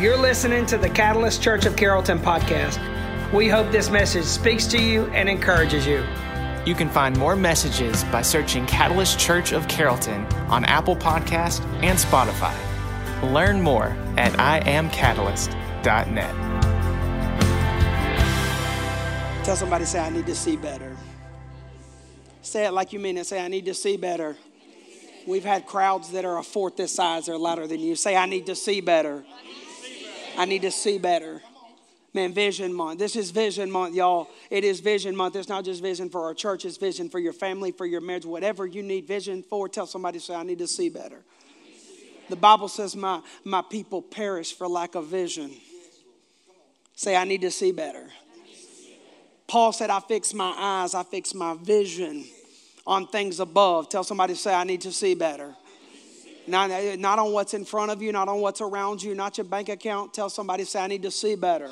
You're listening to the Catalyst Church of Carrollton podcast. We hope this message speaks to you and encourages you. You can find more messages by searching Catalyst Church of Carrollton on Apple Podcast and Spotify. Learn more at iamcatalyst.net. Tell somebody, say, I need to see better. Say it like you mean it. Say, I need to see better. We've had crowds that are a fourth this size or louder than you. Say, I need to see better. I need to see better. Man, Vision Month. This is Vision Month, y'all. It is Vision Month. It's not just vision for our church, it's vision for your family, for your marriage, whatever you need vision for. Tell somebody, say, I need to see better. The Bible says, My, my people perish for lack of vision. Say, I need to see better. Paul said, I fix my eyes, I fix my vision on things above. Tell somebody, say, I need to see better. Not, not on what's in front of you, not on what's around you, not your bank account. Tell somebody, say, I need to see better.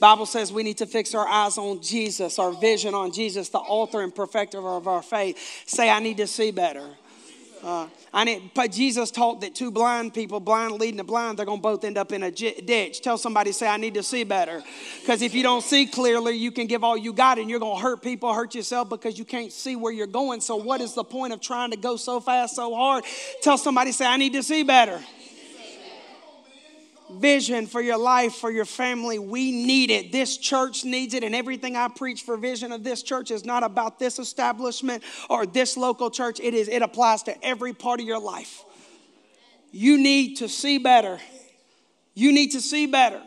Bible says we need to fix our eyes on Jesus, our vision on Jesus, the author and perfecter of our faith. Say, I need to see better. Uh, I need, but Jesus taught that two blind people, blind leading the blind, they're going to both end up in a ditch. Tell somebody, say, I need to see better. Because if you don't see clearly, you can give all you got and you're going to hurt people, hurt yourself because you can't see where you're going. So, what is the point of trying to go so fast, so hard? Tell somebody, say, I need to see better vision for your life, for your family. We need it. This church needs it. And everything I preach for vision of this church is not about this establishment or this local church. It is, it applies to every part of your life. You need to see better. You need to see better.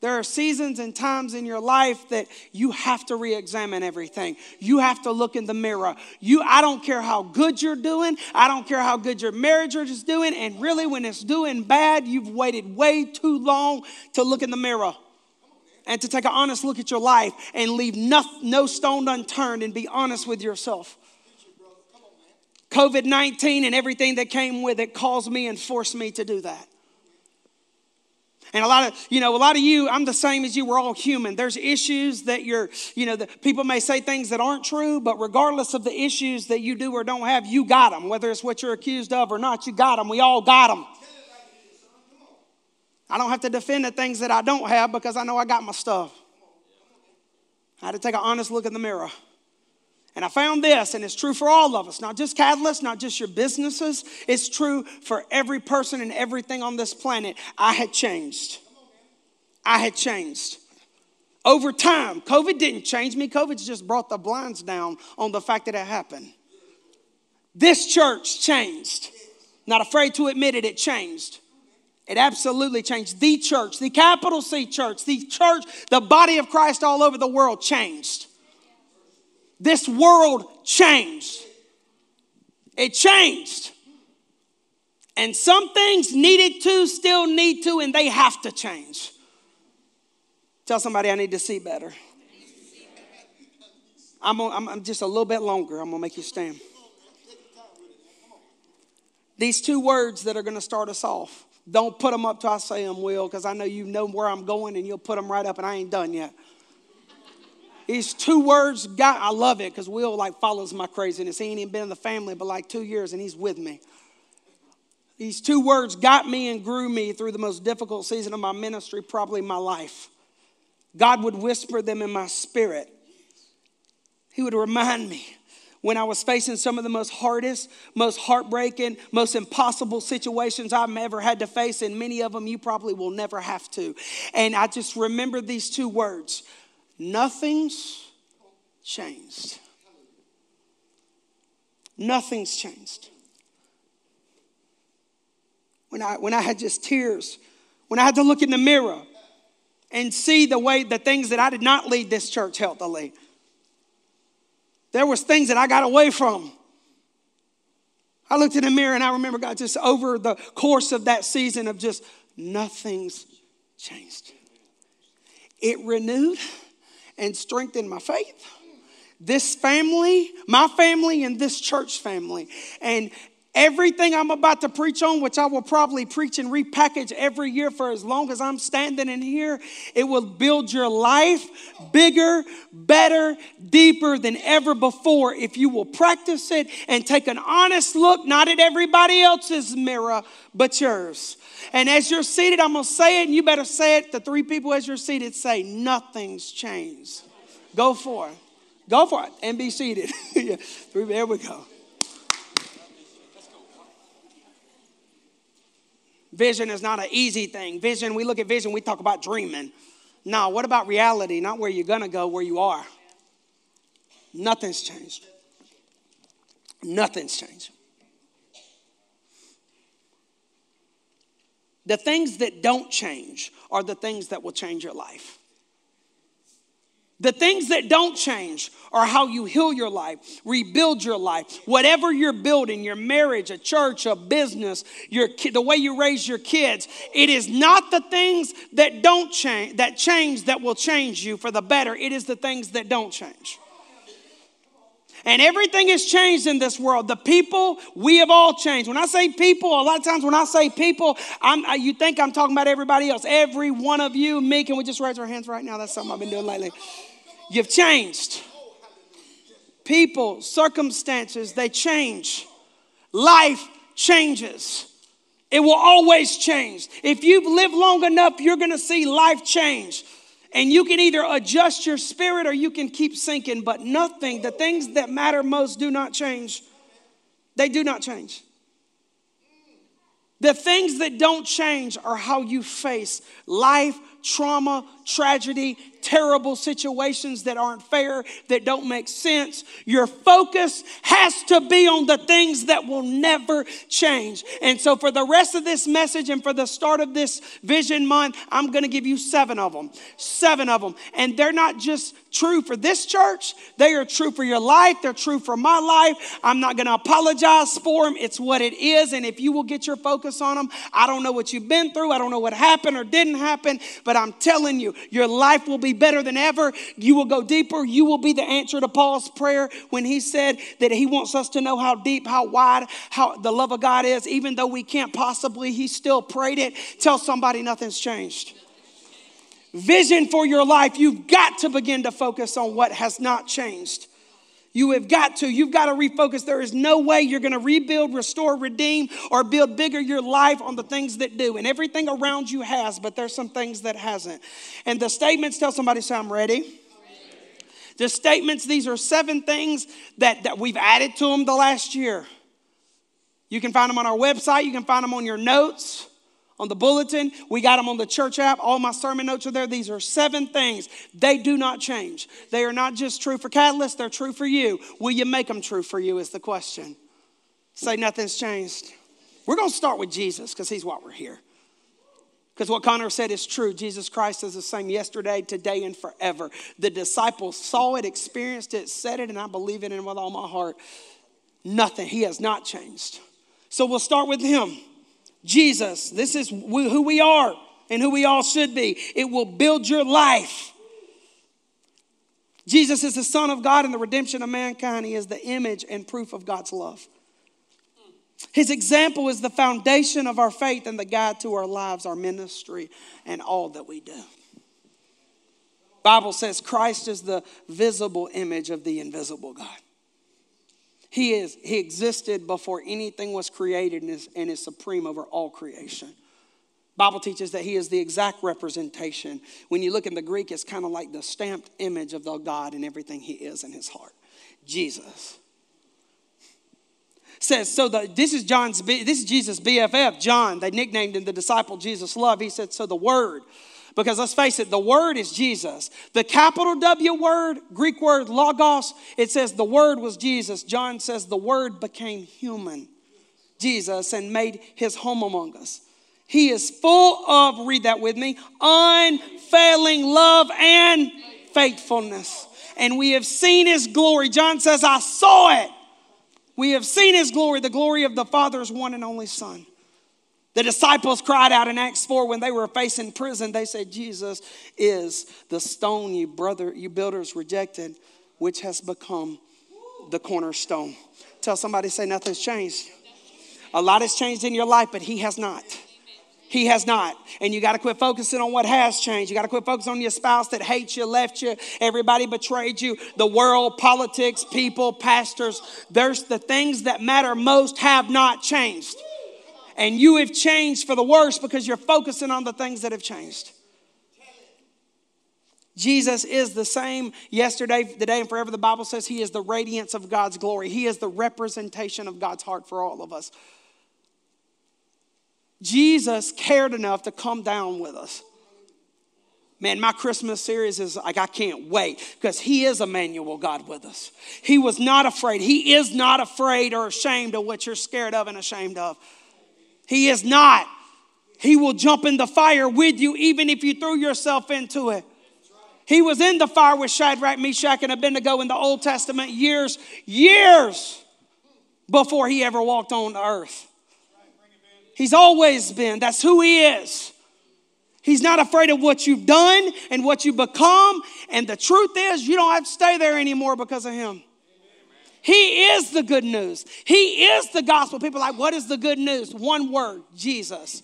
There are seasons and times in your life that you have to re-examine everything. You have to look in the mirror. You I don't care how good you're doing. I don't care how good your marriage is doing and really when it's doing bad, you've waited way too long to look in the mirror. And to take an honest look at your life and leave no, no stone unturned and be honest with yourself. COVID 19 and everything that came with it caused me and forced me to do that. And a lot of, you know, a lot of you, I'm the same as you, we're all human. There's issues that you're, you know, the, people may say things that aren't true, but regardless of the issues that you do or don't have, you got them. Whether it's what you're accused of or not, you got them. We all got them. I don't have to defend the things that I don't have because I know I got my stuff. I had to take an honest look in the mirror. And I found this, and it's true for all of us, not just Catalyst, not just your businesses. It's true for every person and everything on this planet. I had changed. I had changed. Over time, COVID didn't change me. COVID's just brought the blinds down on the fact that it happened. This church changed. Not afraid to admit it, it changed. It absolutely changed. The church, the capital C church, the church, the body of Christ all over the world changed this world changed. It changed. And some things needed to, still need to, and they have to change. Tell somebody I need to see better. I'm, I'm, I'm just a little bit longer. I'm going to make you stand. These two words that are going to start us off. Don't put them up till I say them, Will, because I know you know where I'm going and you'll put them right up, and I ain't done yet. These two words, God, I love it because Will like follows my craziness. He ain't even been in the family but like two years and he's with me. These two words got me and grew me through the most difficult season of my ministry, probably my life. God would whisper them in my spirit. He would remind me when I was facing some of the most hardest, most heartbreaking, most impossible situations I've ever had to face, and many of them you probably will never have to. And I just remember these two words Nothing's changed. Nothing's changed. When I, when I had just tears, when I had to look in the mirror and see the way the things that I did not lead this church healthily. There was things that I got away from. I looked in the mirror and I remember God just over the course of that season of just nothing's changed. It renewed and strengthen my faith. This family, my family, and this church family. And Everything I'm about to preach on, which I will probably preach and repackage every year for as long as I'm standing in here, it will build your life bigger, better, deeper than ever before if you will practice it and take an honest look, not at everybody else's mirror, but yours. And as you're seated, I'm going to say it, and you better say it. The three people as you're seated say, Nothing's changed. Go for it. Go for it and be seated. yeah, there we go. Vision is not an easy thing. Vision, we look at vision, we talk about dreaming. Now, what about reality? Not where you're going to go, where you are. Nothing's changed. Nothing's changed. The things that don't change are the things that will change your life. The things that don't change are how you heal your life, rebuild your life. Whatever you're building, your marriage, a church, a business, your the way you raise your kids, it is not the things that don't change that change that will change you for the better. It is the things that don't change. And everything has changed in this world. The people, we have all changed. When I say people, a lot of times when I say people, I'm, you think I'm talking about everybody else. Every one of you, me, can we just raise our hands right now? That's something I've been doing lately. You've changed. People, circumstances, they change. Life changes. It will always change. If you've lived long enough, you're going to see life change. And you can either adjust your spirit or you can keep sinking, but nothing, the things that matter most do not change. They do not change. The things that don't change are how you face life, trauma, tragedy, terrible situations that aren't fair, that don't make sense. Your focus has to be on the things that will never change. And so, for the rest of this message and for the start of this vision month, I'm going to give you seven of them. Seven of them. And they're not just true for this church, they are true for your life, they're true for my life. I'm not going to apologize for them. It's what it is. And if you will get your focus on them, I don't know what you've been through, I don't know what happened or didn't happen, but I'm telling you, your life will be better than ever. You will go deeper. You will be the answer to Paul's prayer when he said that he wants us to know how deep, how wide, how the love of God is. Even though we can't possibly, he still prayed it. Tell somebody nothing's changed. Vision for your life, you've got to begin to focus on what has not changed. You have got to. You've got to refocus. There is no way you're going to rebuild, restore, redeem, or build bigger your life on the things that do. And everything around you has, but there's some things that hasn't. And the statements tell somebody, say, I'm ready. The statements, these are seven things that, that we've added to them the last year. You can find them on our website, you can find them on your notes on the bulletin. We got them on the church app. All my sermon notes are there. These are seven things. They do not change. They are not just true for Catalyst, they're true for you. Will you make them true for you? Is the question. Say nothing's changed. We're going to start with Jesus because he's why we're here. Because what Connor said is true. Jesus Christ is the same yesterday, today, and forever. The disciples saw it, experienced it, said it, and I believe it in with all my heart. Nothing. He has not changed. So we'll start with him. Jesus. This is who we are and who we all should be. It will build your life. Jesus is the Son of God and the redemption of mankind. He is the image and proof of God's love. His example is the foundation of our faith and the guide to our lives, our ministry, and all that we do. Bible says Christ is the visible image of the invisible God. He is he existed before anything was created and is, and is supreme over all creation. Bible teaches that he is the exact representation. When you look in the Greek, it's kind of like the stamped image of the God and everything he is in his heart. Jesus says so the, this is john's this is jesus bff john they nicknamed him the disciple jesus love he said so the word because let's face it, the word is Jesus. The capital W word, Greek word logos, it says the word was Jesus. John says the word became human, Jesus, and made his home among us. He is full of, read that with me, unfailing love and faithfulness. And we have seen his glory. John says, I saw it. We have seen his glory, the glory of the Father's one and only Son. The disciples cried out in Acts 4 when they were facing prison. They said, Jesus is the stone you brother, you builders rejected, which has become the cornerstone. Tell somebody, say nothing's changed. A lot has changed in your life, but He has not. He has not. And you got to quit focusing on what has changed. You got to quit focusing on your spouse that hates you, left you, everybody betrayed you, the world, politics, people, pastors. There's the things that matter most have not changed. And you have changed for the worse because you're focusing on the things that have changed. Jesus is the same yesterday, today, and forever. The Bible says he is the radiance of God's glory. He is the representation of God's heart for all of us. Jesus cared enough to come down with us. Man, my Christmas series is like, I can't wait because He is Emmanuel, God with us. He was not afraid. He is not afraid or ashamed of what you're scared of and ashamed of. He is not. He will jump in the fire with you even if you threw yourself into it. He was in the fire with Shadrach, Meshach, and Abednego in the Old Testament years, years before he ever walked on earth. He's always been. That's who he is. He's not afraid of what you've done and what you become. And the truth is, you don't have to stay there anymore because of him. He is the good news. He is the gospel. People like, what is the good news? One word Jesus.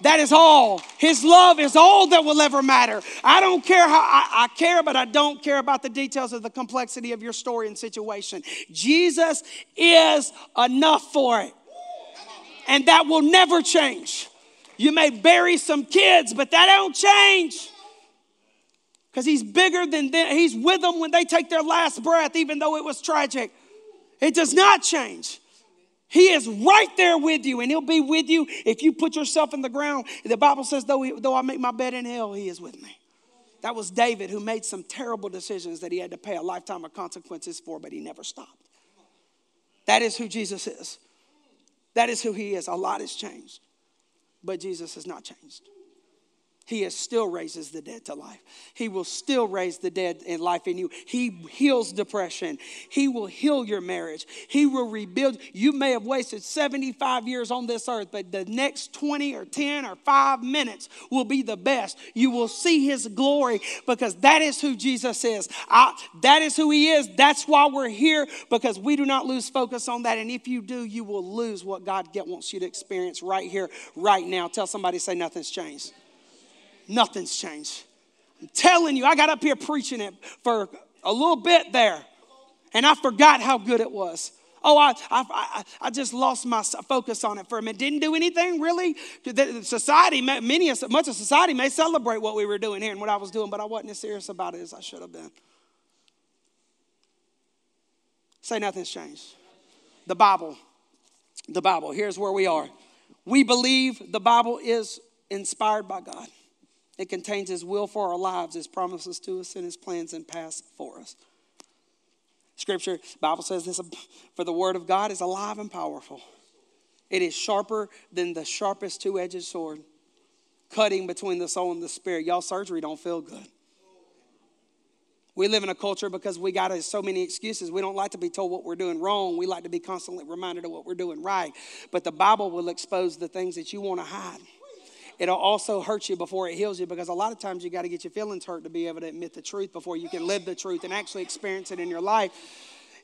That is all. His love is all that will ever matter. I don't care how I, I, care, but I don't care about the details of the complexity of your story and situation. Jesus is enough for it and that will never change. You may bury some kids, but that don't change. Because he's bigger than them. He's with them when they take their last breath, even though it was tragic. It does not change. He is right there with you, and He'll be with you if you put yourself in the ground. The Bible says, though, he, though I make my bed in hell, He is with me. That was David who made some terrible decisions that he had to pay a lifetime of consequences for, but he never stopped. That is who Jesus is. That is who he is. A lot has changed, but Jesus has not changed. He still raises the dead to life. He will still raise the dead in life in you. He heals depression. He will heal your marriage. He will rebuild. You may have wasted 75 years on this earth, but the next 20 or 10 or 5 minutes will be the best. You will see his glory because that is who Jesus is. I, that is who he is. That's why we're here because we do not lose focus on that. And if you do, you will lose what God wants you to experience right here, right now. Tell somebody, say nothing's changed nothing's changed. I'm telling you, I got up here preaching it for a little bit there, and I forgot how good it was. Oh, I, I, I, just lost my focus on it for a minute. Didn't do anything really. Society, many, much of society may celebrate what we were doing here and what I was doing, but I wasn't as serious about it as I should have been. Say nothing's changed. The Bible, the Bible, here's where we are. We believe the Bible is inspired by God. It contains His will for our lives, His promises to us, and His plans and paths for us. Scripture, Bible says this for the word of God is alive and powerful. It is sharper than the sharpest two-edged sword, cutting between the soul and the spirit. Y'all surgery don't feel good. We live in a culture because we got so many excuses. We don't like to be told what we're doing wrong. We like to be constantly reminded of what we're doing right. But the Bible will expose the things that you want to hide it'll also hurt you before it heals you because a lot of times you got to get your feelings hurt to be able to admit the truth before you can live the truth and actually experience it in your life.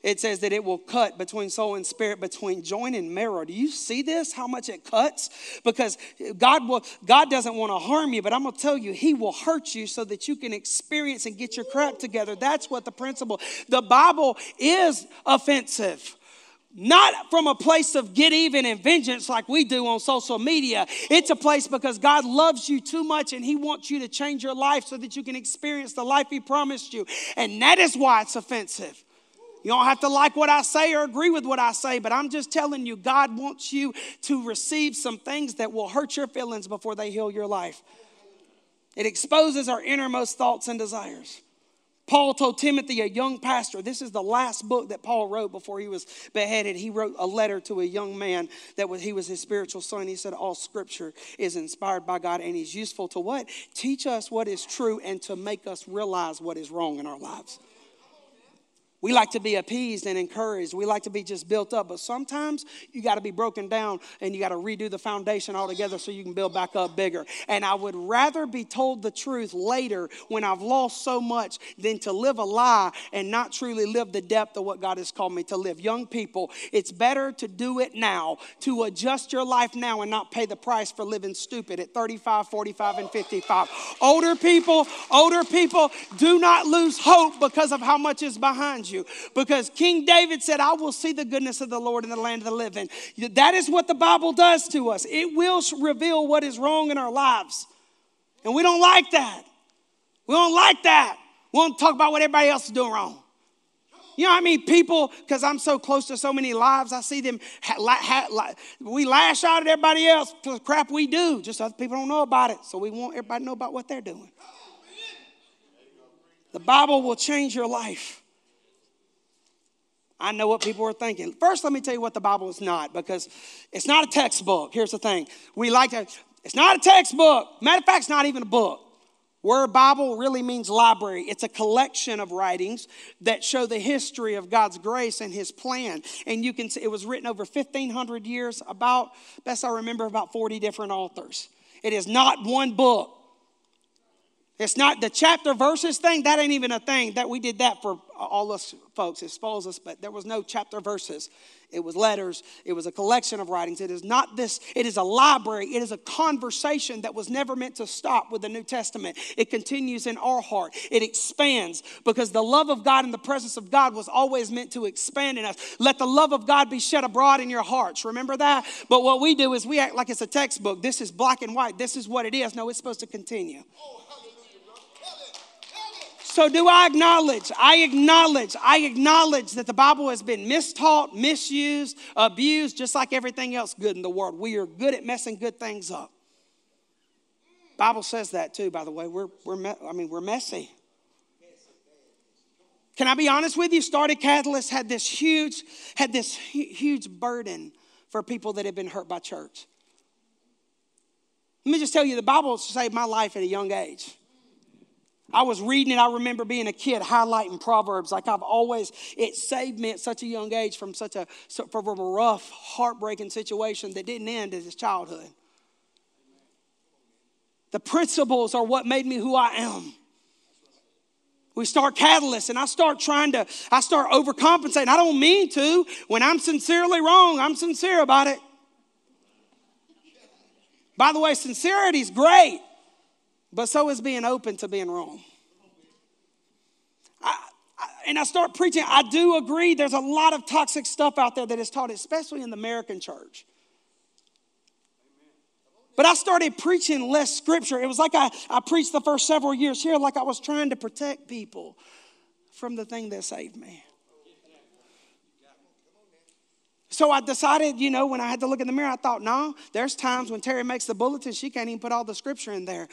It says that it will cut between soul and spirit, between joint and marrow. Do you see this? How much it cuts? Because God will, God doesn't want to harm you, but I'm gonna tell you, He will hurt you so that you can experience and get your crap together. That's what the principle. The Bible is offensive not from a place of get even and vengeance like we do on social media. It's a place because God loves you too much and He wants you to change your life so that you can experience the life He promised you. And that is why it's offensive. You don't have to like what I say or agree with what I say, but I'm just telling you, God wants you to receive some things that will hurt your feelings before they heal your life. It exposes our innermost thoughts and desires. Paul told Timothy, a young pastor, this is the last book that Paul wrote before he was beheaded. He wrote a letter to a young man that was, he was his spiritual son. He said, All scripture is inspired by God and is useful to what? Teach us what is true and to make us realize what is wrong in our lives. We like to be appeased and encouraged. We like to be just built up. But sometimes you got to be broken down and you got to redo the foundation altogether so you can build back up bigger. And I would rather be told the truth later when I've lost so much than to live a lie and not truly live the depth of what God has called me to live. Young people, it's better to do it now, to adjust your life now and not pay the price for living stupid at 35, 45, and 55. Older people, older people, do not lose hope because of how much is behind you you. Because King David said, I will see the goodness of the Lord in the land of the living. That is what the Bible does to us. It will reveal what is wrong in our lives. And we don't like that. We don't like that. We want to talk about what everybody else is doing wrong. You know, I mean, people, because I'm so close to so many lives, I see them, ha, ha, ha, we lash out at everybody else for the crap we do. Just other people don't know about it. So we want everybody to know about what they're doing. The Bible will change your life. I know what people are thinking. First, let me tell you what the Bible is not, because it's not a textbook. Here's the thing we like to, it's not a textbook. Matter of fact, it's not even a book. Word Bible really means library. It's a collection of writings that show the history of God's grace and His plan. And you can see it was written over 1,500 years, about, best I remember, about 40 different authors. It is not one book. It's not the chapter verses thing, that ain't even a thing. That we did that for all us folks. It spoils us, but there was no chapter verses. It was letters. It was a collection of writings. It is not this, it is a library. It is a conversation that was never meant to stop with the New Testament. It continues in our heart. It expands because the love of God and the presence of God was always meant to expand in us. Let the love of God be shed abroad in your hearts. Remember that? But what we do is we act like it's a textbook. This is black and white. This is what it is. No, it's supposed to continue. So, do I acknowledge? I acknowledge, I acknowledge that the Bible has been mistaught, misused, abused, just like everything else good in the world. We are good at messing good things up. Bible says that too, by the way. We're, we're I mean, we're messy. Can I be honest with you? Started Catalyst had this huge, had this huge burden for people that had been hurt by church. Let me just tell you, the Bible saved my life at a young age. I was reading it. I remember being a kid highlighting Proverbs like I've always, it saved me at such a young age from such a, from a rough, heartbreaking situation that didn't end as his childhood. The principles are what made me who I am. We start catalysts and I start trying to, I start overcompensating. I don't mean to. When I'm sincerely wrong, I'm sincere about it. By the way, sincerity is great. But so is being open to being wrong. And I start preaching. I do agree there's a lot of toxic stuff out there that is taught, especially in the American church. But I started preaching less scripture. It was like I, I preached the first several years here, like I was trying to protect people from the thing that saved me. So I decided, you know, when I had to look in the mirror, I thought, no, there's times when Terry makes the bulletin, she can't even put all the scripture in there.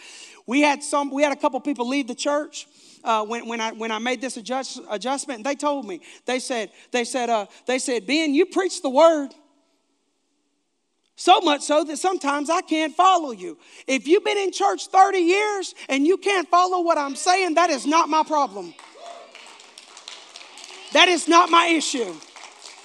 We had some, we had a couple people leave the church. Uh, when, when, I, when I made this adjust, adjustment, they told me, they said, they said, uh, they said, Ben, you preach the word. So much so that sometimes I can't follow you. If you've been in church 30 years and you can't follow what I'm saying, that is not my problem. That is not my issue.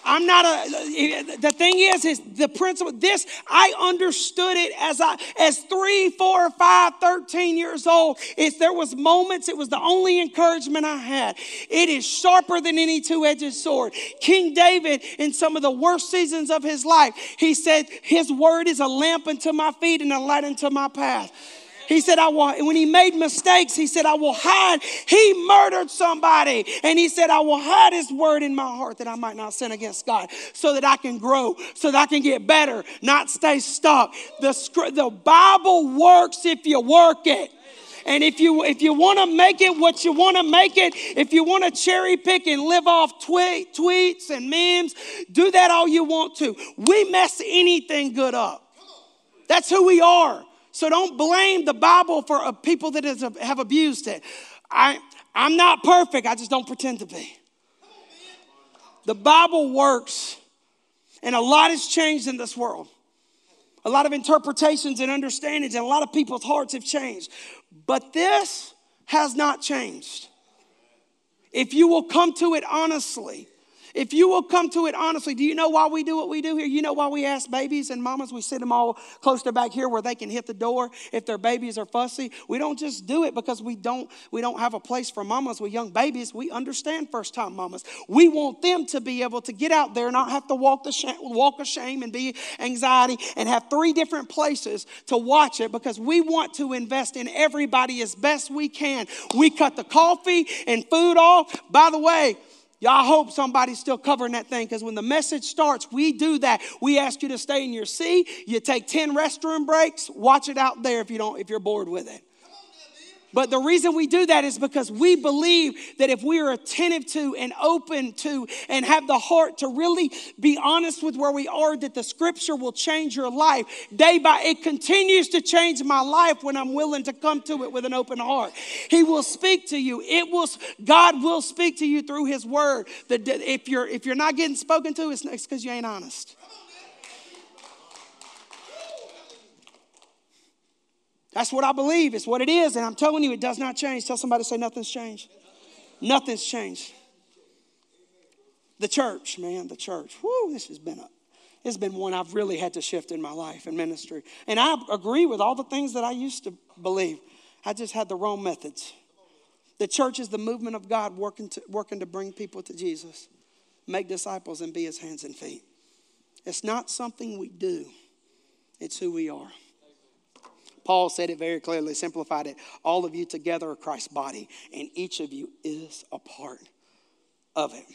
I'm not a, the thing is, is the principle, this, I understood it as I, as three, four, five, 13 years old. If there was moments, it was the only encouragement I had. It is sharper than any two-edged sword. King David, in some of the worst seasons of his life, he said, his word is a lamp unto my feet and a light unto my path. He said, I will, when he made mistakes, he said, I will hide. He murdered somebody. And he said, I will hide his word in my heart that I might not sin against God so that I can grow, so that I can get better, not stay stuck. The, the Bible works if you work it. And if you if you want to make it what you want to make it, if you want to cherry pick and live off tweet, tweets and memes, do that all you want to. We mess anything good up. That's who we are. So don't blame the Bible for uh, people that have abused it. I, I'm not perfect, I just don't pretend to be. The Bible works, and a lot has changed in this world. A lot of interpretations and understandings, and a lot of people's hearts have changed. But this has not changed. If you will come to it honestly, if you will come to it honestly, do you know why we do what we do here? You know why we ask babies and mamas, we sit them all close to back here where they can hit the door if their babies are fussy. We don't just do it because we don't we don't have a place for mamas with young babies. We understand first time mamas. We want them to be able to get out there, not have to walk the walk of shame and be anxiety and have three different places to watch it because we want to invest in everybody as best we can. We cut the coffee and food off. By the way, Y'all hope somebody's still covering that thing because when the message starts, we do that. We ask you to stay in your seat. You take 10 restroom breaks. Watch it out there if you don't if you're bored with it. But the reason we do that is because we believe that if we are attentive to and open to and have the heart to really be honest with where we are, that the scripture will change your life day by it continues to change my life when I'm willing to come to it with an open heart. He will speak to you. It will God will speak to you through his word. That if you're if you're not getting spoken to, it's because you ain't honest. That's what I believe. It's what it is. And I'm telling you, it does not change. Tell somebody, say, nothing's changed. Nothing's changed. The church, man, the church. Whoo, this has been a, it's been one I've really had to shift in my life and ministry. And I agree with all the things that I used to believe. I just had the wrong methods. The church is the movement of God working to, working to bring people to Jesus, make disciples, and be his hands and feet. It's not something we do, it's who we are. Paul said it very clearly, simplified it. All of you together are Christ's body, and each of you is a part of it.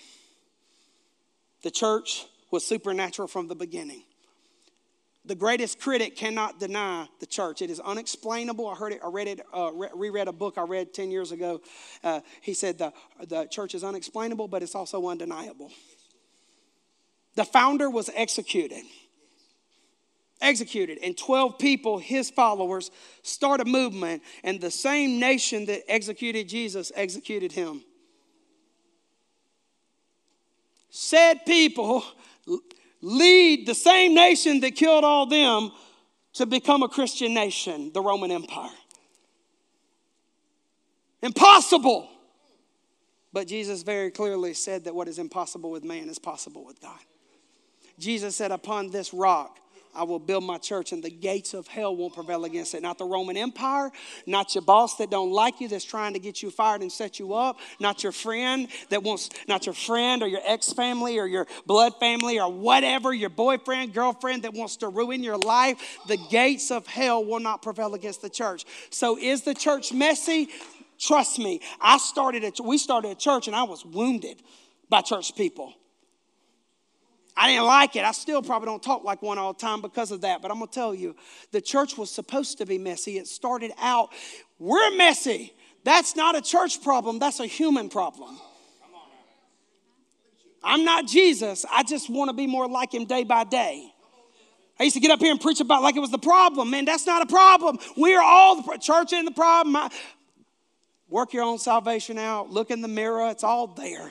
The church was supernatural from the beginning. The greatest critic cannot deny the church. It is unexplainable. I heard it, I read it, uh, re- reread a book I read 10 years ago. Uh, he said the, the church is unexplainable, but it's also undeniable. The founder was executed executed, and 12 people, his followers, start a movement, and the same nation that executed Jesus executed him. Said people lead the same nation that killed all them to become a Christian nation, the Roman Empire. Impossible. But Jesus very clearly said that what is impossible with man is possible with God. Jesus said, Upon this rock, I will build my church and the gates of hell won't prevail against it. Not the Roman Empire, not your boss that don't like you that's trying to get you fired and set you up, not your friend that wants not your friend or your ex-family or your blood family or whatever, your boyfriend, girlfriend that wants to ruin your life. The gates of hell will not prevail against the church. So is the church messy? Trust me. I started a, we started a church and I was wounded by church people. I didn't like it. I still probably don't talk like one all the time because of that. But I'm going to tell you, the church was supposed to be messy. It started out, we're messy. That's not a church problem, that's a human problem. I'm not Jesus. I just want to be more like him day by day. I used to get up here and preach about like it was the problem. Man, that's not a problem. We are all the church in the problem. I, work your own salvation out. Look in the mirror. It's all there.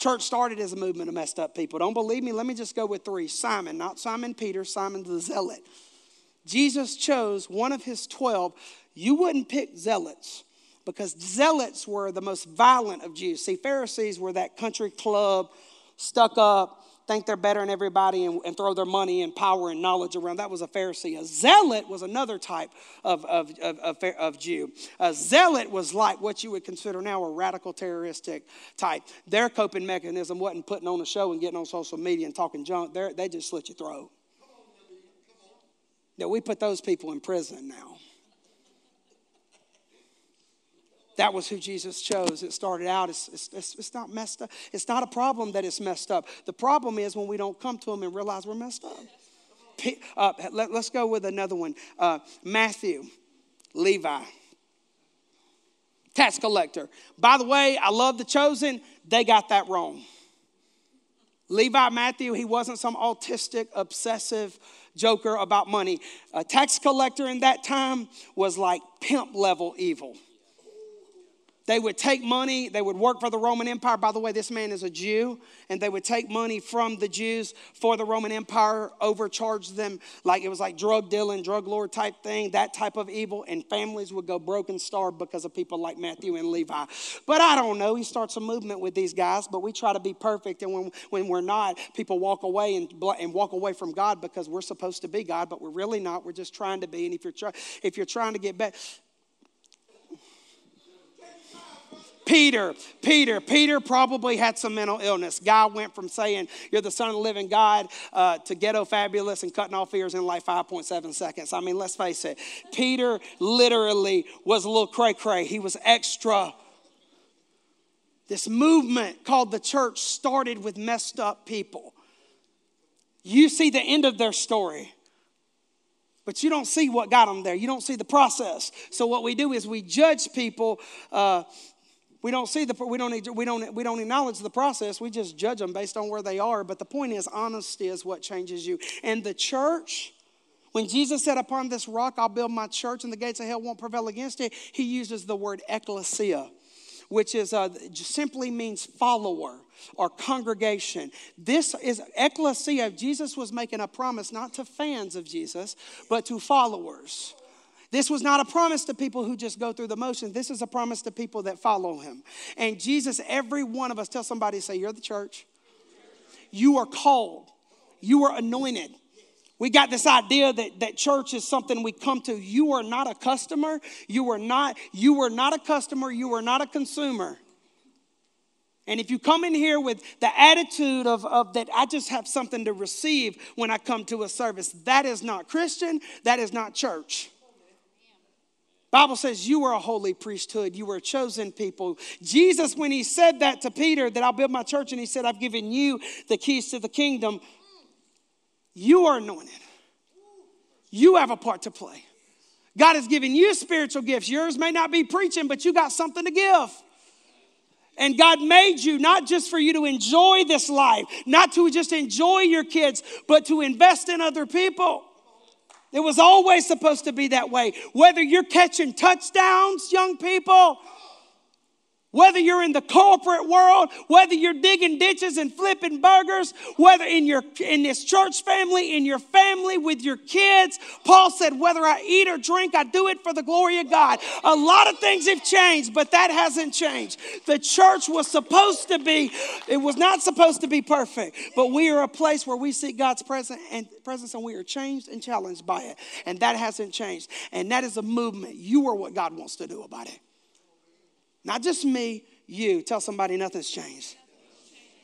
Church started as a movement of messed up people. Don't believe me? Let me just go with three Simon, not Simon Peter, Simon the Zealot. Jesus chose one of his 12. You wouldn't pick zealots because zealots were the most violent of Jews. See, Pharisees were that country club, stuck up, think they're better than everybody and, and, throw their money and power and knowledge around. That was a Pharisee. A zealot was another type of, of, of, of, of Jew. A zealot was like what you would consider now a radical terroristic type. Their coping mechanism wasn't putting on a show and getting on social media and talking junk. They're, they just slit your throat. Now, we put those people in prison now. That was who Jesus chose. It started out, it's, it's, it's, not messed up. It's not a problem that it's messed up. The problem is when we don't come to Him and realize we're messed up. Uh, let, us go with another one uh, Matthew, Levi, tax collector. By the way, I love the chosen, they got that wrong. Levi Matthew, he wasn't some autistic, obsessive joker about money. A tax collector in that time was like pimp level evil. They would take money, they would work for the Roman Empire. By the way, this man is a Jew, and they would take money from the Jews for the Roman Empire, overcharge them like it was like drug dealing, drug lord type thing, that type of evil, and families would go broken starved because of people like Matthew and Levi. But I don't know. He starts a movement with these guys, but we try to be perfect, and when, when we're not, people walk away and, and walk away from God because we're supposed to be God, but we're really not. We're just trying to be. And if you're, try, if you're trying to get better, Peter, Peter, Peter probably had some mental illness. Guy went from saying, You're the son of the living God uh, to ghetto fabulous and cutting off ears in like 5.7 seconds. I mean, let's face it. Peter literally was a little cray cray, he was extra. This movement called the church started with messed up people. You see the end of their story but you don't see what got them there. You don't see the process. So what we do is we judge people uh, we don't see the we don't we don't we don't acknowledge the process. We just judge them based on where they are. But the point is, honesty is what changes you. And the church, when Jesus said, "Upon this rock I'll build my church, and the gates of hell won't prevail against it," he uses the word ecclesia, which is uh, simply means follower or congregation. This is ecclesia. Jesus was making a promise not to fans of Jesus, but to followers. This was not a promise to people who just go through the motions. This is a promise to people that follow him. And Jesus, every one of us, tell somebody, say, You're the church. You are called. You are anointed. We got this idea that, that church is something we come to. You are not a customer. You are not, you are not a customer. You are not a consumer. And if you come in here with the attitude of, of that I just have something to receive when I come to a service, that is not Christian. That is not church. Bible says you are a holy priesthood, you were a chosen people. Jesus, when he said that to Peter, that I'll build my church, and he said, I've given you the keys to the kingdom, you are anointed. You have a part to play. God has given you spiritual gifts. Yours may not be preaching, but you got something to give. And God made you not just for you to enjoy this life, not to just enjoy your kids, but to invest in other people. It was always supposed to be that way. Whether you're catching touchdowns, young people, whether you're in the corporate world, whether you're digging ditches and flipping burgers, whether in your in this church family, in your family with your kids, Paul said, whether I eat or drink, I do it for the glory of God. A lot of things have changed, but that hasn't changed. The church was supposed to be, it was not supposed to be perfect, but we are a place where we seek God's presence and presence and we are changed and challenged by it. And that hasn't changed. And that is a movement. You are what God wants to do about it. Not just me, you. Tell somebody nothing's changed.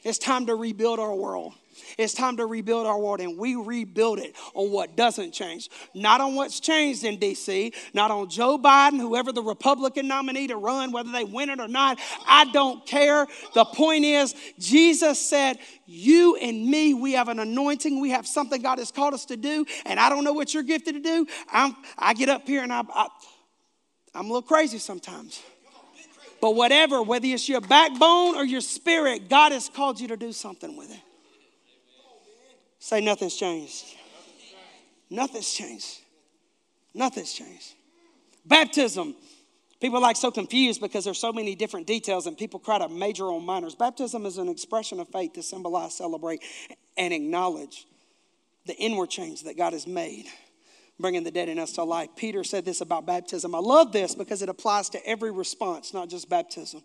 It's time to rebuild our world. It's time to rebuild our world, and we rebuild it on what doesn't change. Not on what's changed in DC, not on Joe Biden, whoever the Republican nominee to run, whether they win it or not. I don't care. The point is, Jesus said, You and me, we have an anointing. We have something God has called us to do, and I don't know what you're gifted to do. I'm, I get up here and I, I, I'm a little crazy sometimes. But whatever, whether it's your backbone or your spirit, God has called you to do something with it. Say, nothing's changed. Nothing's changed. Nothing's changed. Baptism. People are like so confused because there's so many different details and people try to major on minors. Baptism is an expression of faith to symbolize, celebrate, and acknowledge the inward change that God has made bringing the dead in us to life. Peter said this about baptism. I love this because it applies to every response, not just baptism.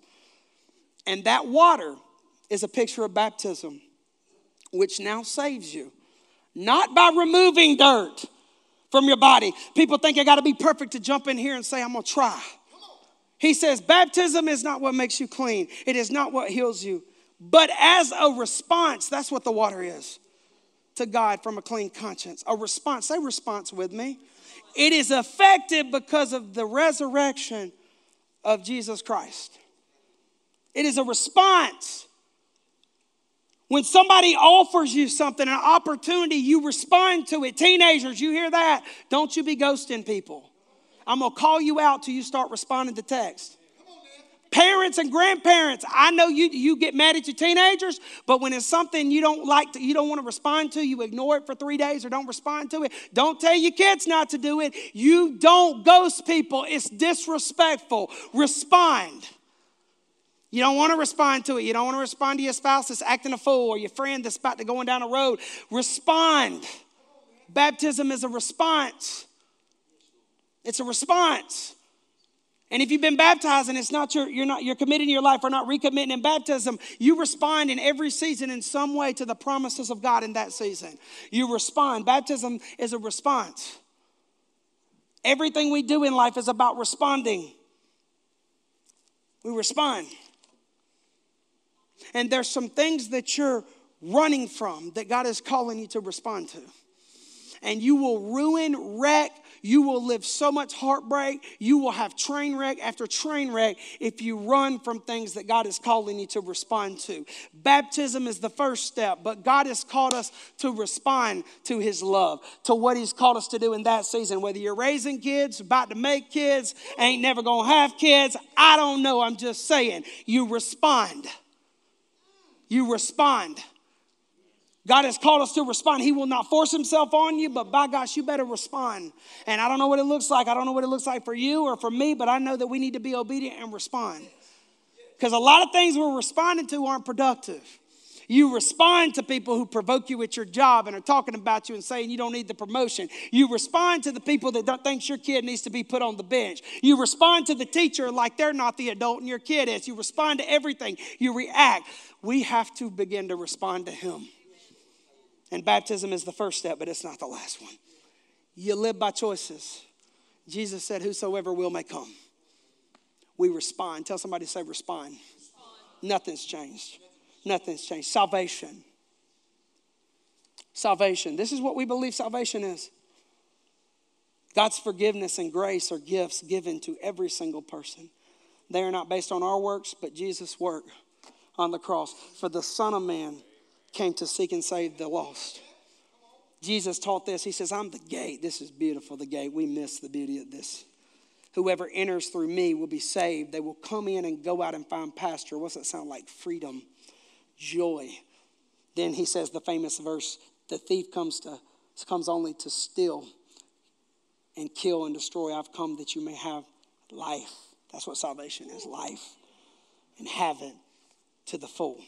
And that water is a picture of baptism, which now saves you, not by removing dirt from your body. People think I got to be perfect to jump in here and say, I'm going to try. He says, baptism is not what makes you clean, it is not what heals you. But as a response, that's what the water is to God from a clean conscience. A response, say response with me. It is effective because of the resurrection of Jesus Christ. It is a response. When somebody offers you something, an opportunity, you respond to it. Teenagers, you hear that? Don't you be ghosting people. I'm gonna call you out till you start responding to text. Parents and grandparents, I know you, you get mad at your teenagers, but when it's something you don't like, to, you don't want to respond to, you ignore it for three days or don't respond to it. Don't tell your kids not to do it. You don't ghost people, it's disrespectful. Respond. You don't want to respond to it. You don't want to respond to your spouse that's acting a fool or your friend that's about to going down a road. Respond. Baptism is a response. It's a response. And if you've been baptized and it's not your, you're not you're committing your life or not recommitting in baptism, you respond in every season in some way to the promises of God in that season. You respond. Baptism is a response. Everything we do in life is about responding. We respond. And there's some things that you're running from that God is calling you to respond to. And you will ruin, wreck, you will live so much heartbreak. You will have train wreck after train wreck if you run from things that God is calling you to respond to. Baptism is the first step, but God has called us to respond to His love, to what He's called us to do in that season. Whether you're raising kids, about to make kids, ain't never gonna have kids, I don't know. I'm just saying, you respond. You respond. God has called us to respond. He will not force himself on you, but by gosh, you better respond. And I don't know what it looks like. I don't know what it looks like for you or for me, but I know that we need to be obedient and respond. Because a lot of things we're responding to aren't productive. You respond to people who provoke you at your job and are talking about you and saying you don't need the promotion. You respond to the people that don't think your kid needs to be put on the bench. You respond to the teacher like they're not the adult and your kid is. You respond to everything. You react. We have to begin to respond to Him. And baptism is the first step, but it's not the last one. You live by choices. Jesus said, Whosoever will may come. We respond. Tell somebody to say, respond. respond. Nothing's changed. Nothing's changed. Salvation. Salvation. This is what we believe salvation is. God's forgiveness and grace are gifts given to every single person. They are not based on our works, but Jesus' work on the cross. For the Son of Man came to seek and save the lost. Jesus taught this. He says, I'm the gate. This is beautiful, the gate. We miss the beauty of this. Whoever enters through me will be saved. They will come in and go out and find pasture. What's that sound like? Freedom, joy. Then he says the famous verse the thief comes to comes only to steal and kill and destroy. I've come that you may have life. That's what salvation is life. And have it to the full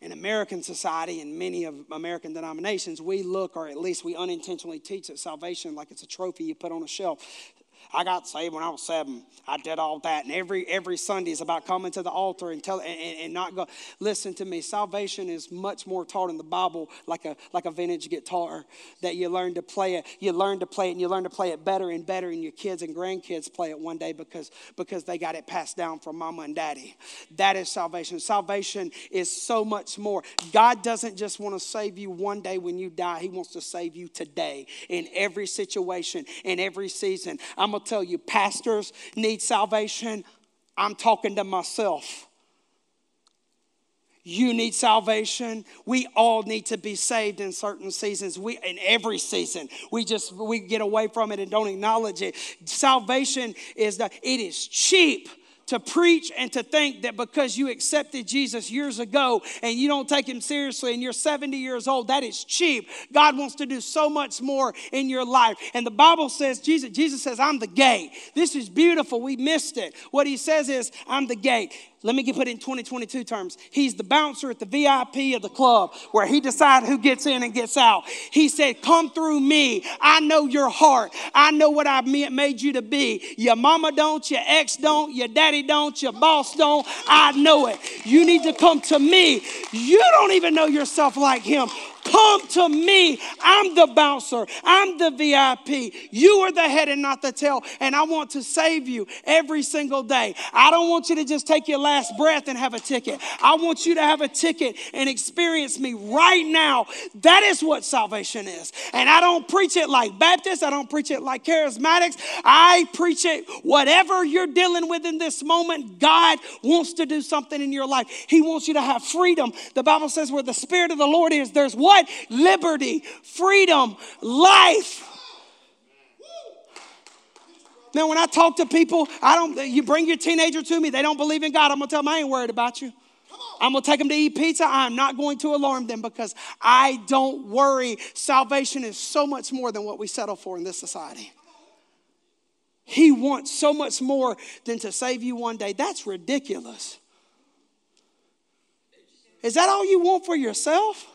in American society and many of American denominations, we look, or at least we unintentionally teach that salvation like it's a trophy you put on a shelf. I got saved when I was seven. I did all that. And every every Sunday is about coming to the altar and tell and, and, not go. Listen to me. Salvation is much more taught in the Bible like a like a vintage guitar that you learn to play it. You learn to play it and you learn to play it better and better, and your kids and grandkids play it one day because because they got it passed down from mama and daddy. That is salvation. Salvation is so much more. God doesn't just want to save you one day when you die. He wants to save you today in every situation, in every season. I'm gonna tell you, pastors need salvation. I'm talking to myself. You need salvation. We all need to be saved in certain seasons. We in every season. We just we get away from it and don't acknowledge it. Salvation is that it is cheap to preach and to think that because you accepted Jesus years ago and you don't take him seriously and you're 70 years old, that is cheap. God wants to do so much more in your life. And the Bible says, Jesus, Jesus says, I'm the gate. This is beautiful. We missed it. What he says is, I'm the gate. Let me get put in 2022 terms. He's the bouncer at the VIP of the club where he decides who gets in and gets out. He said, Come through me. I know your heart. I know what I made you to be. Your mama don't, your ex don't, your daddy don't, your boss don't. I know it. You need to come to me. You don't even know yourself like him. Come to me. I'm the bouncer. I'm the VIP. You are the head and not the tail. And I want to save you every single day. I don't want you to just take your last breath and have a ticket. I want you to have a ticket and experience me right now. That is what salvation is. And I don't preach it like Baptists. I don't preach it like charismatics. I preach it whatever you're dealing with in this moment. God wants to do something in your life. He wants you to have freedom. The Bible says where the Spirit of the Lord is, there's what? What? Liberty, freedom, life. Now, when I talk to people, I don't. You bring your teenager to me. They don't believe in God. I'm gonna tell them I ain't worried about you. I'm gonna take them to eat pizza. I'm not going to alarm them because I don't worry. Salvation is so much more than what we settle for in this society. He wants so much more than to save you one day. That's ridiculous. Is that all you want for yourself?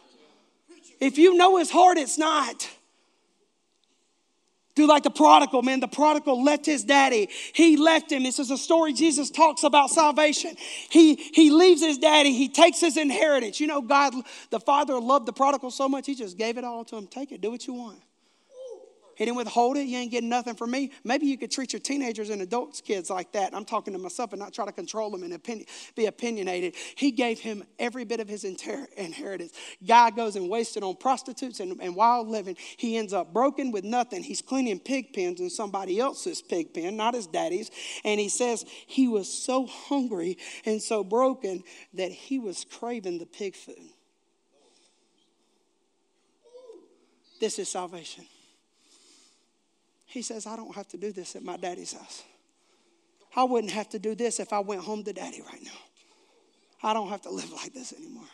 If you know his heart, it's not. Do like the prodigal, man. The prodigal left his daddy. He left him. This is a story Jesus talks about salvation. He, he leaves his daddy. He takes his inheritance. You know, God, the father loved the prodigal so much, he just gave it all to him. Take it, do what you want. He didn't withhold it. You ain't getting nothing from me. Maybe you could treat your teenagers and adults, kids like that. I'm talking to myself and not try to control them and opinion, be opinionated. He gave him every bit of his inter- inheritance. Guy goes and wasted on prostitutes and, and wild living. He ends up broken with nothing. He's cleaning pig pens in somebody else's pig pen, not his daddy's. And he says he was so hungry and so broken that he was craving the pig food. This is salvation. He says, I don't have to do this at my daddy's house. I wouldn't have to do this if I went home to daddy right now. I don't have to live like this anymore.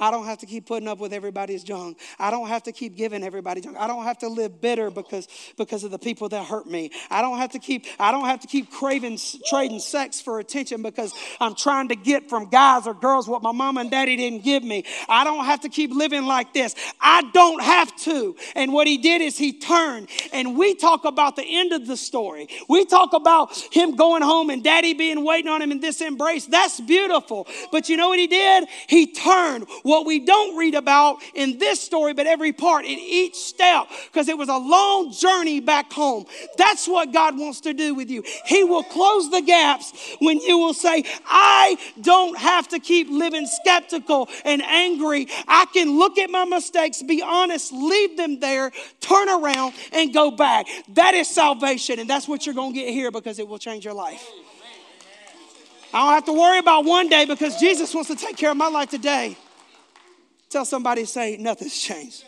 I don't have to keep putting up with everybody's junk. I don't have to keep giving everybody junk. I don't have to live bitter because, because of the people that hurt me. I don't have to keep, I don't have to keep craving, trading sex for attention because I'm trying to get from guys or girls what my mama and daddy didn't give me. I don't have to keep living like this. I don't have to. And what he did is he turned and we talk about the end of the story. We talk about him going home and daddy being waiting on him in this embrace. That's beautiful. But you know what he did? He turned what we don't read about in this story, but every part, in each step, because it was a long journey back home. That's what God wants to do with you. He will close the gaps when you will say, I don't have to keep living skeptical and angry. I can look at my mistakes, be honest, leave them there, turn around, and go back. That is salvation, and that's what you're going to get here because it will change your life. I don't have to worry about one day because Jesus wants to take care of my life today. Tell somebody, say, nothing's changed.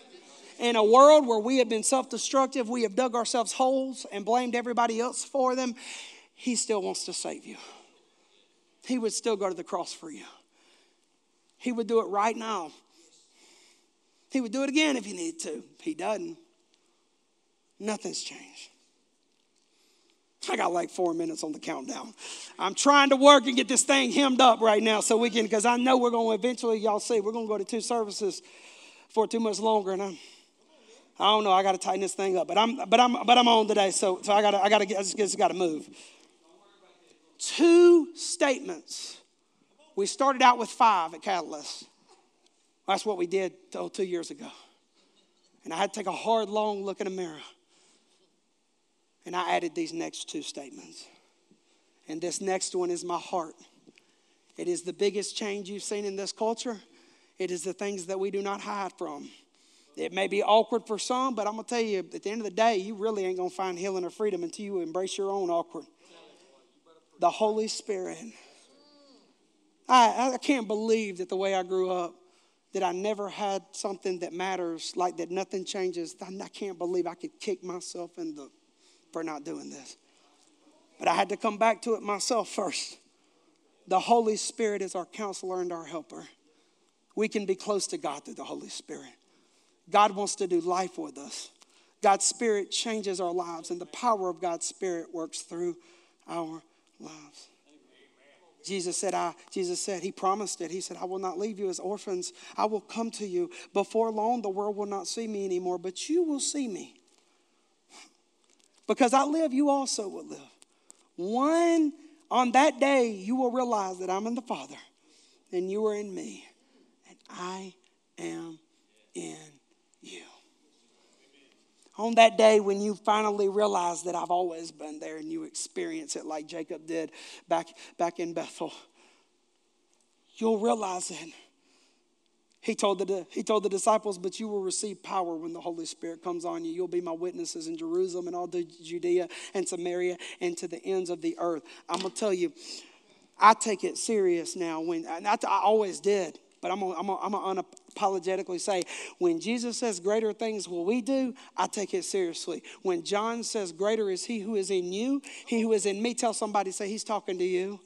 In a world where we have been self destructive, we have dug ourselves holes and blamed everybody else for them, He still wants to save you. He would still go to the cross for you. He would do it right now. He would do it again if he needed to. He doesn't. Nothing's changed. I got like four minutes on the countdown. I'm trying to work and get this thing hemmed up right now so we can, because I know we're going to eventually, y'all see, we're going to go to two services for too much longer. And I'm, I don't know, I got to tighten this thing up. But I'm, but I'm, but I'm on today, so, so I got I got to, I just got to move. Two statements. We started out with five at Catalyst. That's what we did oh, two years ago. And I had to take a hard, long look in the mirror. And I added these next two statements. And this next one is my heart. It is the biggest change you've seen in this culture. It is the things that we do not hide from. It may be awkward for some, but I'm going to tell you, at the end of the day, you really ain't going to find healing or freedom until you embrace your own awkward. The Holy Spirit. I, I can't believe that the way I grew up, that I never had something that matters, like that nothing changes. I can't believe I could kick myself in the for not doing this. But I had to come back to it myself first. The Holy Spirit is our counselor and our helper. We can be close to God through the Holy Spirit. God wants to do life with us. God's Spirit changes our lives, and the power of God's Spirit works through our lives. Jesus said, I, Jesus said, He promised it. He said, I will not leave you as orphans. I will come to you. Before long, the world will not see me anymore, but you will see me. Because I live, you also will live. One, on that day, you will realize that I'm in the Father and you are in me, and I am in you. On that day, when you finally realize that I've always been there and you experience it like Jacob did back, back in Bethel, you'll realize it he told, the, he told the disciples, But you will receive power when the Holy Spirit comes on you. You'll be my witnesses in Jerusalem and all the Judea and Samaria and to the ends of the earth. I'm going to tell you, I take it serious now. When I, I always did, but I'm going I'm to unapologetically say, when Jesus says greater things will we do, I take it seriously. When John says greater is he who is in you, he who is in me, tell somebody, say, he's talking to you.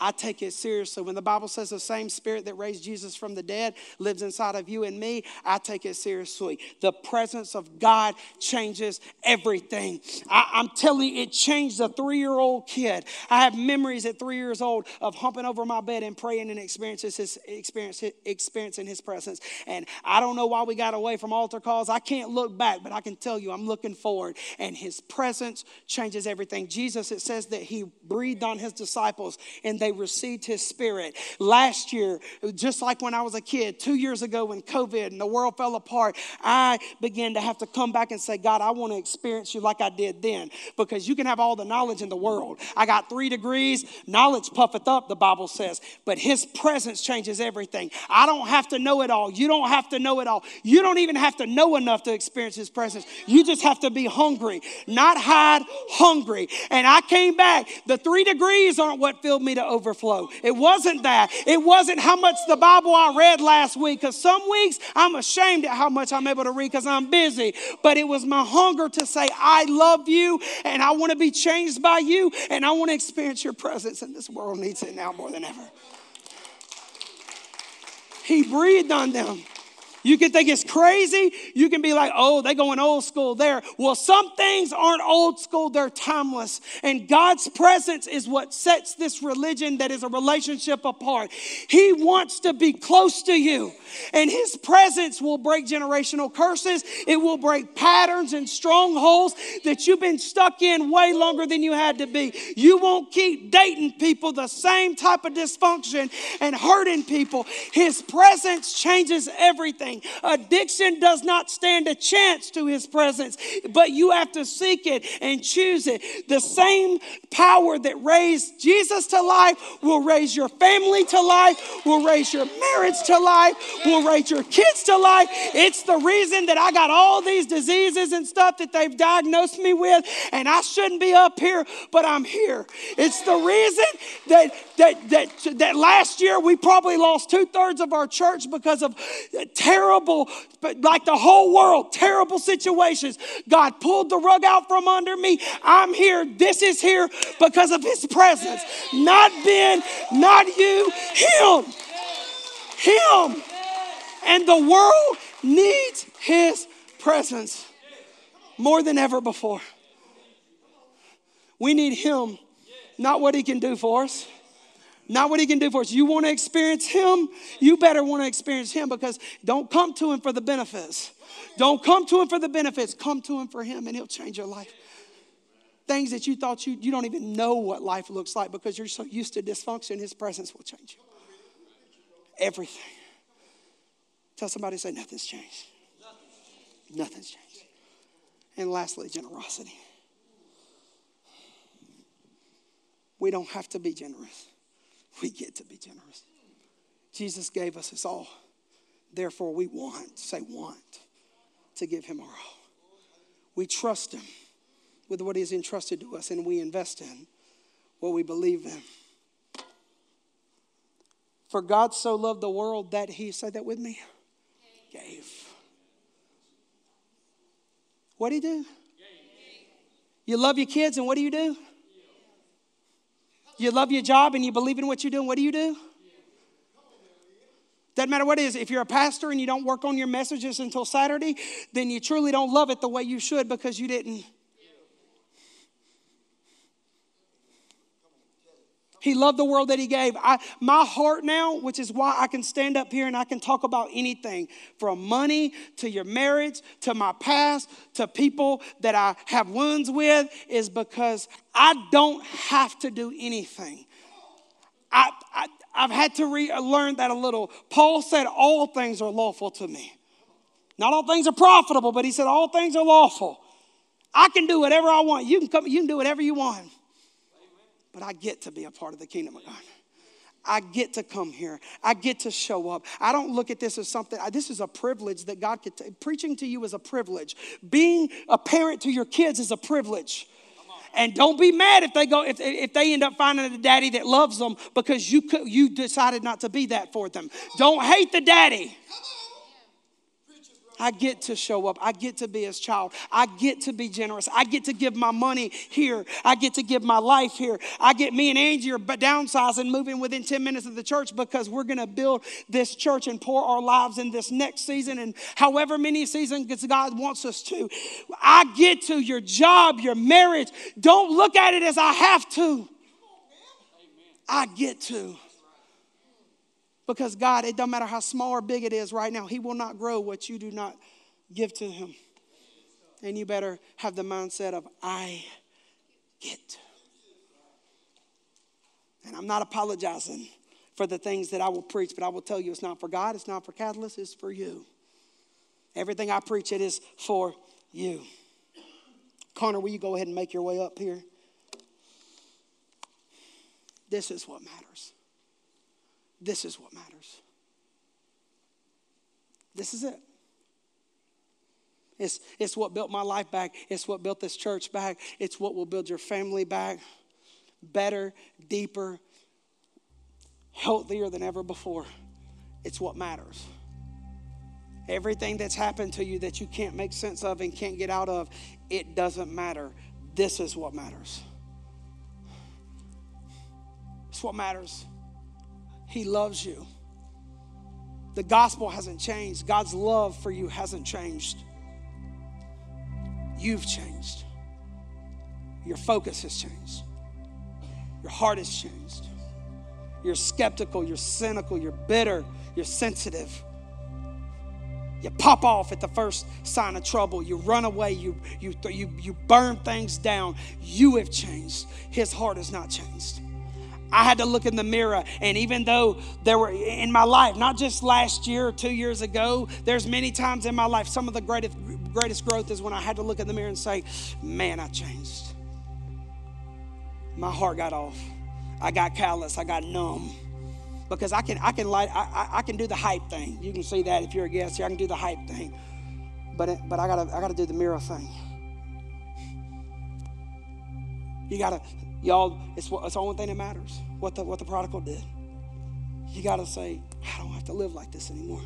I take it seriously. When the Bible says the same spirit that raised Jesus from the dead lives inside of you and me, I take it seriously. The presence of God changes everything. I, am telling you, it changed a three year old kid. I have memories at three years old of humping over my bed and praying and experiencing his, experience, experiencing his presence. And I don't know why we got away from altar calls. I can't look back, but I can tell you I'm looking forward. And his presence changes everything. Jesus, it says that he breathed on his disciples and they received his spirit. Last year, just like when I was a kid, two years ago when COVID and the world fell apart, I began to have to come back and say, God, I want to experience you like I did then. Because you can have all the knowledge in the world. I got three degrees, knowledge puffeth up, the Bible says, but his presence changes everything. I don't have to know it all. You don't have to know it all. You don't even have to know enough to experience his presence. You just have to be hungry, not hide, hungry. And I came back. The three degrees aren't what filled me to overflow. It wasn't that. It wasn't how much the Bible I read last week, because some weeks I'm ashamed at how much I'm able to read because I'm busy. But it was my hunger to say, I love you and I want to be changed by you and I want to experience your presence, and this world needs it now more than ever. He breathed on them. You can think it's crazy. You can be like, oh, they going old school there. Well, some things aren't old school, they're timeless. And God's presence is what sets this religion that is a relationship apart. He wants to be close to you. And his presence will break generational curses. It will break patterns and strongholds that you've been stuck in way longer than you had to be. You won't keep dating people the same type of dysfunction and hurting people. His presence changes everything. Addiction does not stand a chance to his presence, but you have to seek it and choose it. The same power that raised Jesus to life will raise your family to life, will raise your marriage to life, will raise your kids to life. It's the reason that I got all these diseases and stuff that they've diagnosed me with, and I shouldn't be up here, but I'm here. It's the reason that that that that last year we probably lost two thirds of our church because of terrible terrible, like the whole world, terrible situations. God pulled the rug out from under me. I'm here. This is here because of His presence. Not Ben, not you, Him. Him. And the world needs His presence more than ever before. We need Him, not what He can do for us not what he can do for us. You want to experience him? You better want to experience him because don't come to him for the benefits. Don't come to him for the benefits. Come to him for him and he'll change your life. Things that you thought you, you don't even know what life looks like because you're so used to dysfunction, his presence will change you. Everything. Tell somebody, say, nothing's changed. Nothing's changed. And lastly, generosity. We don't have to be generous we get to be generous. Jesus gave us his all. Therefore, we want, say want, to give him our all. We trust him with what he has entrusted to us, and we invest in what we believe in. For God so loved the world that he, said that with me, gave. What do you do? You love your kids, and what do you do? You love your job and you believe in what you're doing. What do you do? Doesn't matter what it is. If you're a pastor and you don't work on your messages until Saturday, then you truly don't love it the way you should because you didn't He loved the world that He gave. I, my heart now, which is why I can stand up here and I can talk about anything from money to your marriage to my past to people that I have wounds with, is because I don't have to do anything. I, I, have had to re- uh, learn that a little. Paul said, All things are lawful to me. Not all things are profitable, but he said, All things are lawful. I can do whatever I want. You can come, you can do whatever you want but I get to be a part of the kingdom of God. I get to come here. I get to show up. I don't look at this as something, this is a privilege that God could, t- preaching to you is a privilege. Being a parent to your kids is a privilege. And don't be mad if they go if, if they end up finding a daddy that loves them because you you decided not to be that for them. Don't hate the daddy. I get to show up. I get to be his child. I get to be generous. I get to give my money here. I get to give my life here. I get me and Angie are downsizing, moving within 10 minutes of the church because we're going to build this church and pour our lives in this next season and however many seasons God wants us to. I get to your job, your marriage. Don't look at it as I have to. I get to. Because God, it doesn't matter how small or big it is right now, He will not grow what you do not give to Him. And you better have the mindset of, I get. And I'm not apologizing for the things that I will preach, but I will tell you it's not for God, it's not for Catalyst, it's for you. Everything I preach, it is for you. Connor, will you go ahead and make your way up here? This is what matters. This is what matters. This is it. It's, it's what built my life back. It's what built this church back. It's what will build your family back better, deeper, healthier than ever before. It's what matters. Everything that's happened to you that you can't make sense of and can't get out of, it doesn't matter. This is what matters. It's what matters. He loves you. The gospel hasn't changed. God's love for you hasn't changed. You've changed. Your focus has changed. Your heart has changed. You're skeptical, you're cynical, you're bitter, you're sensitive. You pop off at the first sign of trouble. You run away. You, you, you, you burn things down. You have changed. His heart has not changed. I had to look in the mirror. And even though there were in my life, not just last year or two years ago, there's many times in my life, some of the greatest, greatest growth is when I had to look in the mirror and say, Man, I changed. My heart got off. I got callous. I got numb. Because I can, I can light, I, I, I can do the hype thing. You can see that if you're a guest here. I can do the hype thing. But, but I gotta, I gotta do the mirror thing. You gotta, Y'all, it's, it's the only thing that matters what the, what the prodigal did. You got to say, I don't have to live like this anymore.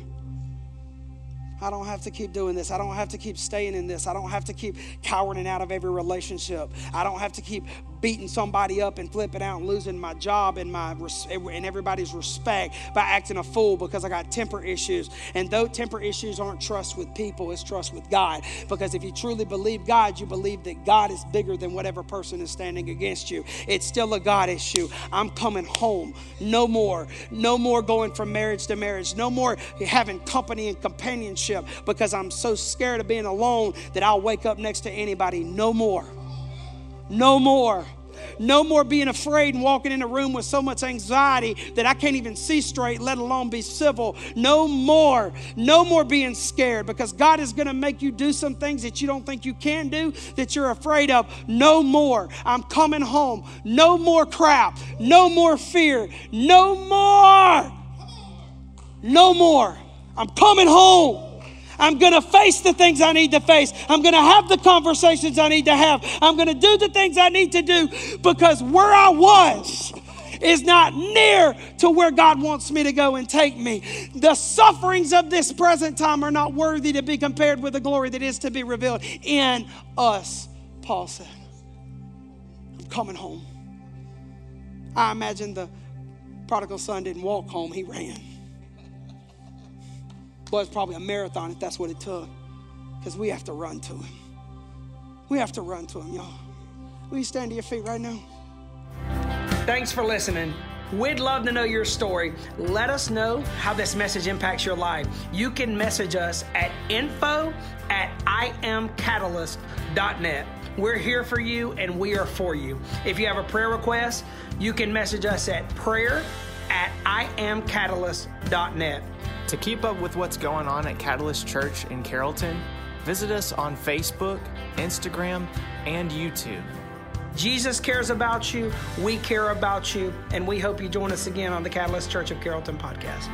I don't have to keep doing this. I don't have to keep staying in this. I don't have to keep cowering out of every relationship. I don't have to keep beating somebody up and flipping out and losing my job and my and everybody's respect by acting a fool because I got temper issues. And though temper issues aren't trust with people, it's trust with God. Because if you truly believe God, you believe that God is bigger than whatever person is standing against you. It's still a God issue. I'm coming home. No more. No more going from marriage to marriage. No more having company and companionship because I'm so scared of being alone that I'll wake up next to anybody. No more. No more. No more being afraid and walking in a room with so much anxiety that I can't even see straight, let alone be civil. No more. No more being scared because God is going to make you do some things that you don't think you can do, that you're afraid of. No more. I'm coming home. No more crap. No more fear. No more. No more. I'm coming home. I'm going to face the things I need to face. I'm going to have the conversations I need to have. I'm going to do the things I need to do because where I was is not near to where God wants me to go and take me. The sufferings of this present time are not worthy to be compared with the glory that is to be revealed in us, Paul said. I'm coming home. I imagine the prodigal son didn't walk home, he ran. Well, it's probably a marathon if that's what it took. Because we have to run to him. We have to run to him, y'all. Will you stand to your feet right now? Thanks for listening. We'd love to know your story. Let us know how this message impacts your life. You can message us at info at iamcatalyst.net. We're here for you and we are for you. If you have a prayer request, you can message us at prayer at iamcatalyst.net. To keep up with what's going on at Catalyst Church in Carrollton, visit us on Facebook, Instagram, and YouTube. Jesus cares about you, we care about you, and we hope you join us again on the Catalyst Church of Carrollton podcast.